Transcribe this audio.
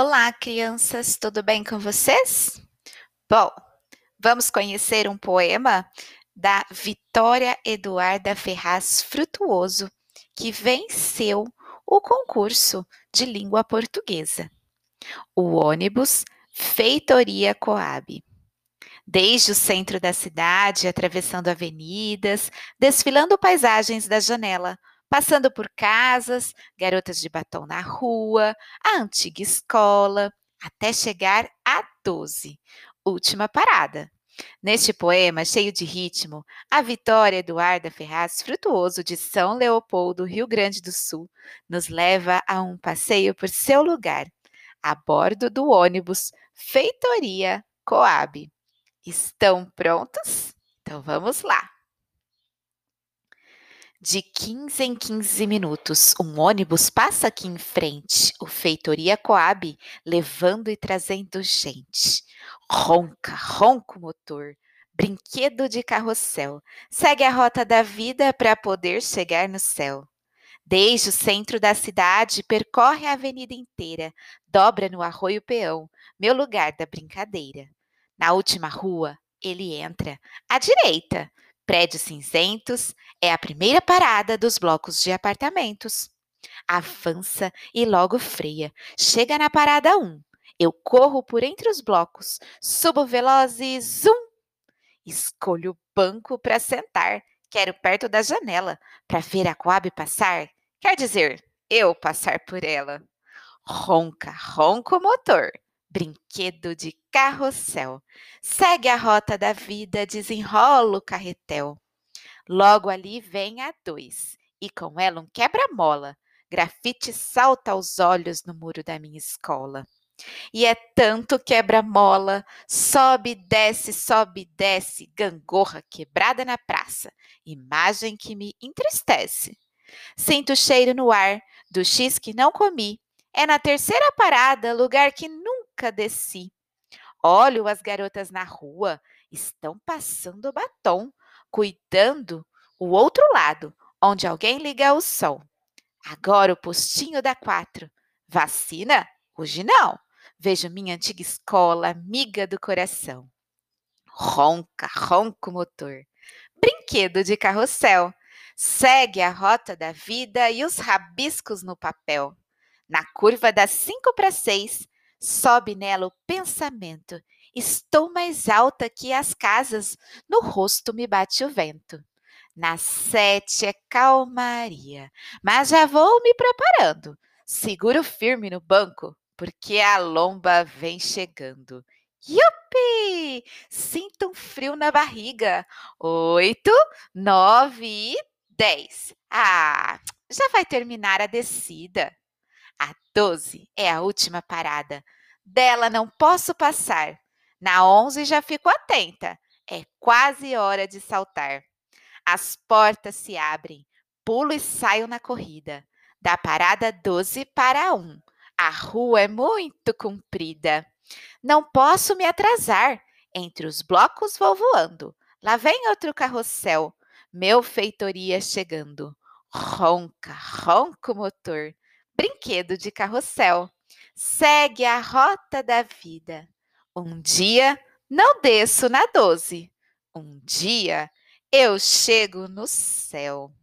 Olá, crianças, tudo bem com vocês? Bom, vamos conhecer um poema da Vitória Eduarda Ferraz Frutuoso, que venceu o concurso de língua portuguesa. O ônibus Feitoria Coab. Desde o centro da cidade, atravessando avenidas, desfilando paisagens da janela, passando por casas, garotas de batom na rua, a antiga escola, até chegar a 12, última parada. Neste poema cheio de ritmo, a Vitória Eduarda Ferraz Frutuoso de São Leopoldo, Rio Grande do Sul, nos leva a um passeio por seu lugar, a bordo do ônibus Feitoria Coab. Estão prontos? Então vamos lá! De 15 em 15 minutos, um ônibus passa aqui em frente, o Feitoria Coab, levando e trazendo gente. Ronca, ronca o motor, brinquedo de carrossel, segue a rota da vida para poder chegar no céu. Desde o centro da cidade, percorre a avenida inteira, dobra no Arroio Peão, meu lugar da brincadeira. Na última rua, ele entra, à direita, Prédios cinzentos é a primeira parada dos blocos de apartamentos. Avança e logo freia. Chega na parada 1. Eu corro por entre os blocos, subo veloz e zum! Escolho o banco para sentar. Quero perto da janela para ver a Coab passar. Quer dizer, eu passar por ela. Ronca, ronca o motor brinquedo de carrossel. Segue a rota da vida, desenrola o carretel. Logo ali vem a dois, e com ela um quebra-mola. Grafite salta aos olhos no muro da minha escola. E é tanto quebra-mola, sobe, desce, sobe, desce, gangorra quebrada na praça, imagem que me entristece. Sinto o cheiro no ar do X que não comi. É na terceira parada, lugar que nunca desci. Olho as garotas na rua, estão passando batom, cuidando o outro lado, onde alguém liga o som. Agora o postinho da quatro. Vacina? Hoje não. Vejo minha antiga escola, amiga do coração. Ronca, ronca o motor. Brinquedo de carrossel. Segue a rota da vida e os rabiscos no papel. Na curva das cinco para seis, Sobe nela o pensamento. Estou mais alta que as casas, no rosto me bate o vento. Na sete é calmaria, mas já vou me preparando. Seguro firme no banco, porque a lomba vem chegando. Yupi! Sinto um frio na barriga. Oito, nove e dez. Ah, já vai terminar a descida. A 12 é a última parada. Dela não posso passar. Na 11 já fico atenta. É quase hora de saltar. As portas se abrem. Pulo e saio na corrida. Da parada 12 para 1. A rua é muito comprida. Não posso me atrasar. Entre os blocos vou voando. Lá vem outro carrossel. Meu feitoria chegando. Ronca, ronca o motor brinquedo de carrossel. Segue a rota da vida. Um dia não desço na doze. Um dia eu chego no céu.